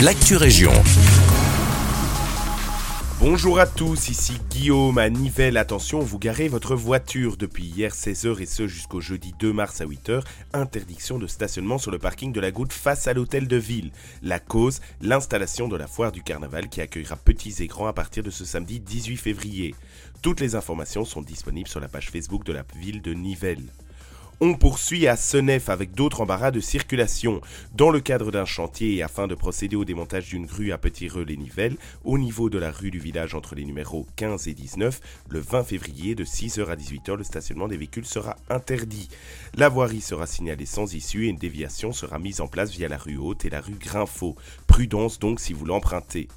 l'actu région. Bonjour à tous, ici Guillaume à Nivelles. Attention, vous garez votre voiture depuis hier 16h et ce jusqu'au jeudi 2 mars à 8h. Interdiction de stationnement sur le parking de la Goutte face à l'hôtel de ville. La cause, l'installation de la foire du carnaval qui accueillera petits et grands à partir de ce samedi 18 février. Toutes les informations sont disponibles sur la page Facebook de la ville de Nivelles. On poursuit à Senef avec d'autres embarras de circulation. Dans le cadre d'un chantier et afin de procéder au démontage d'une grue à petit les nivelles au niveau de la rue du village entre les numéros 15 et 19, le 20 février de 6h à 18h, le stationnement des véhicules sera interdit. La voirie sera signalée sans issue et une déviation sera mise en place via la rue Haute et la rue Grinfaux. Prudence donc si vous l'empruntez.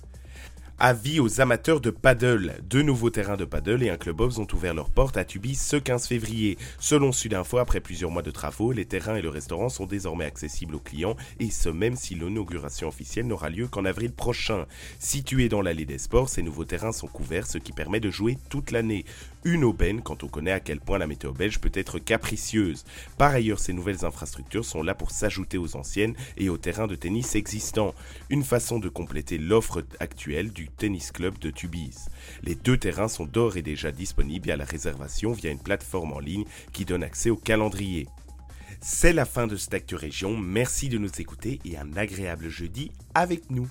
Avis aux amateurs de paddle. Deux nouveaux terrains de paddle et un club ont ouvert leurs portes à Tubi ce 15 février. Selon Sudinfo, après plusieurs mois de travaux, les terrains et le restaurant sont désormais accessibles aux clients et ce même si l'inauguration officielle n'aura lieu qu'en avril prochain. Situés dans l'allée des sports, ces nouveaux terrains sont couverts, ce qui permet de jouer toute l'année. Une aubaine quand on connaît à quel point la météo belge peut être capricieuse. Par ailleurs, ces nouvelles infrastructures sont là pour s'ajouter aux anciennes et aux terrains de tennis existants. Une façon de compléter l'offre actuelle tennis club de Tubize. Les deux terrains sont d'ores et déjà disponibles à la réservation via une plateforme en ligne qui donne accès au calendrier. C'est la fin de cette Région, merci de nous écouter et un agréable jeudi avec nous.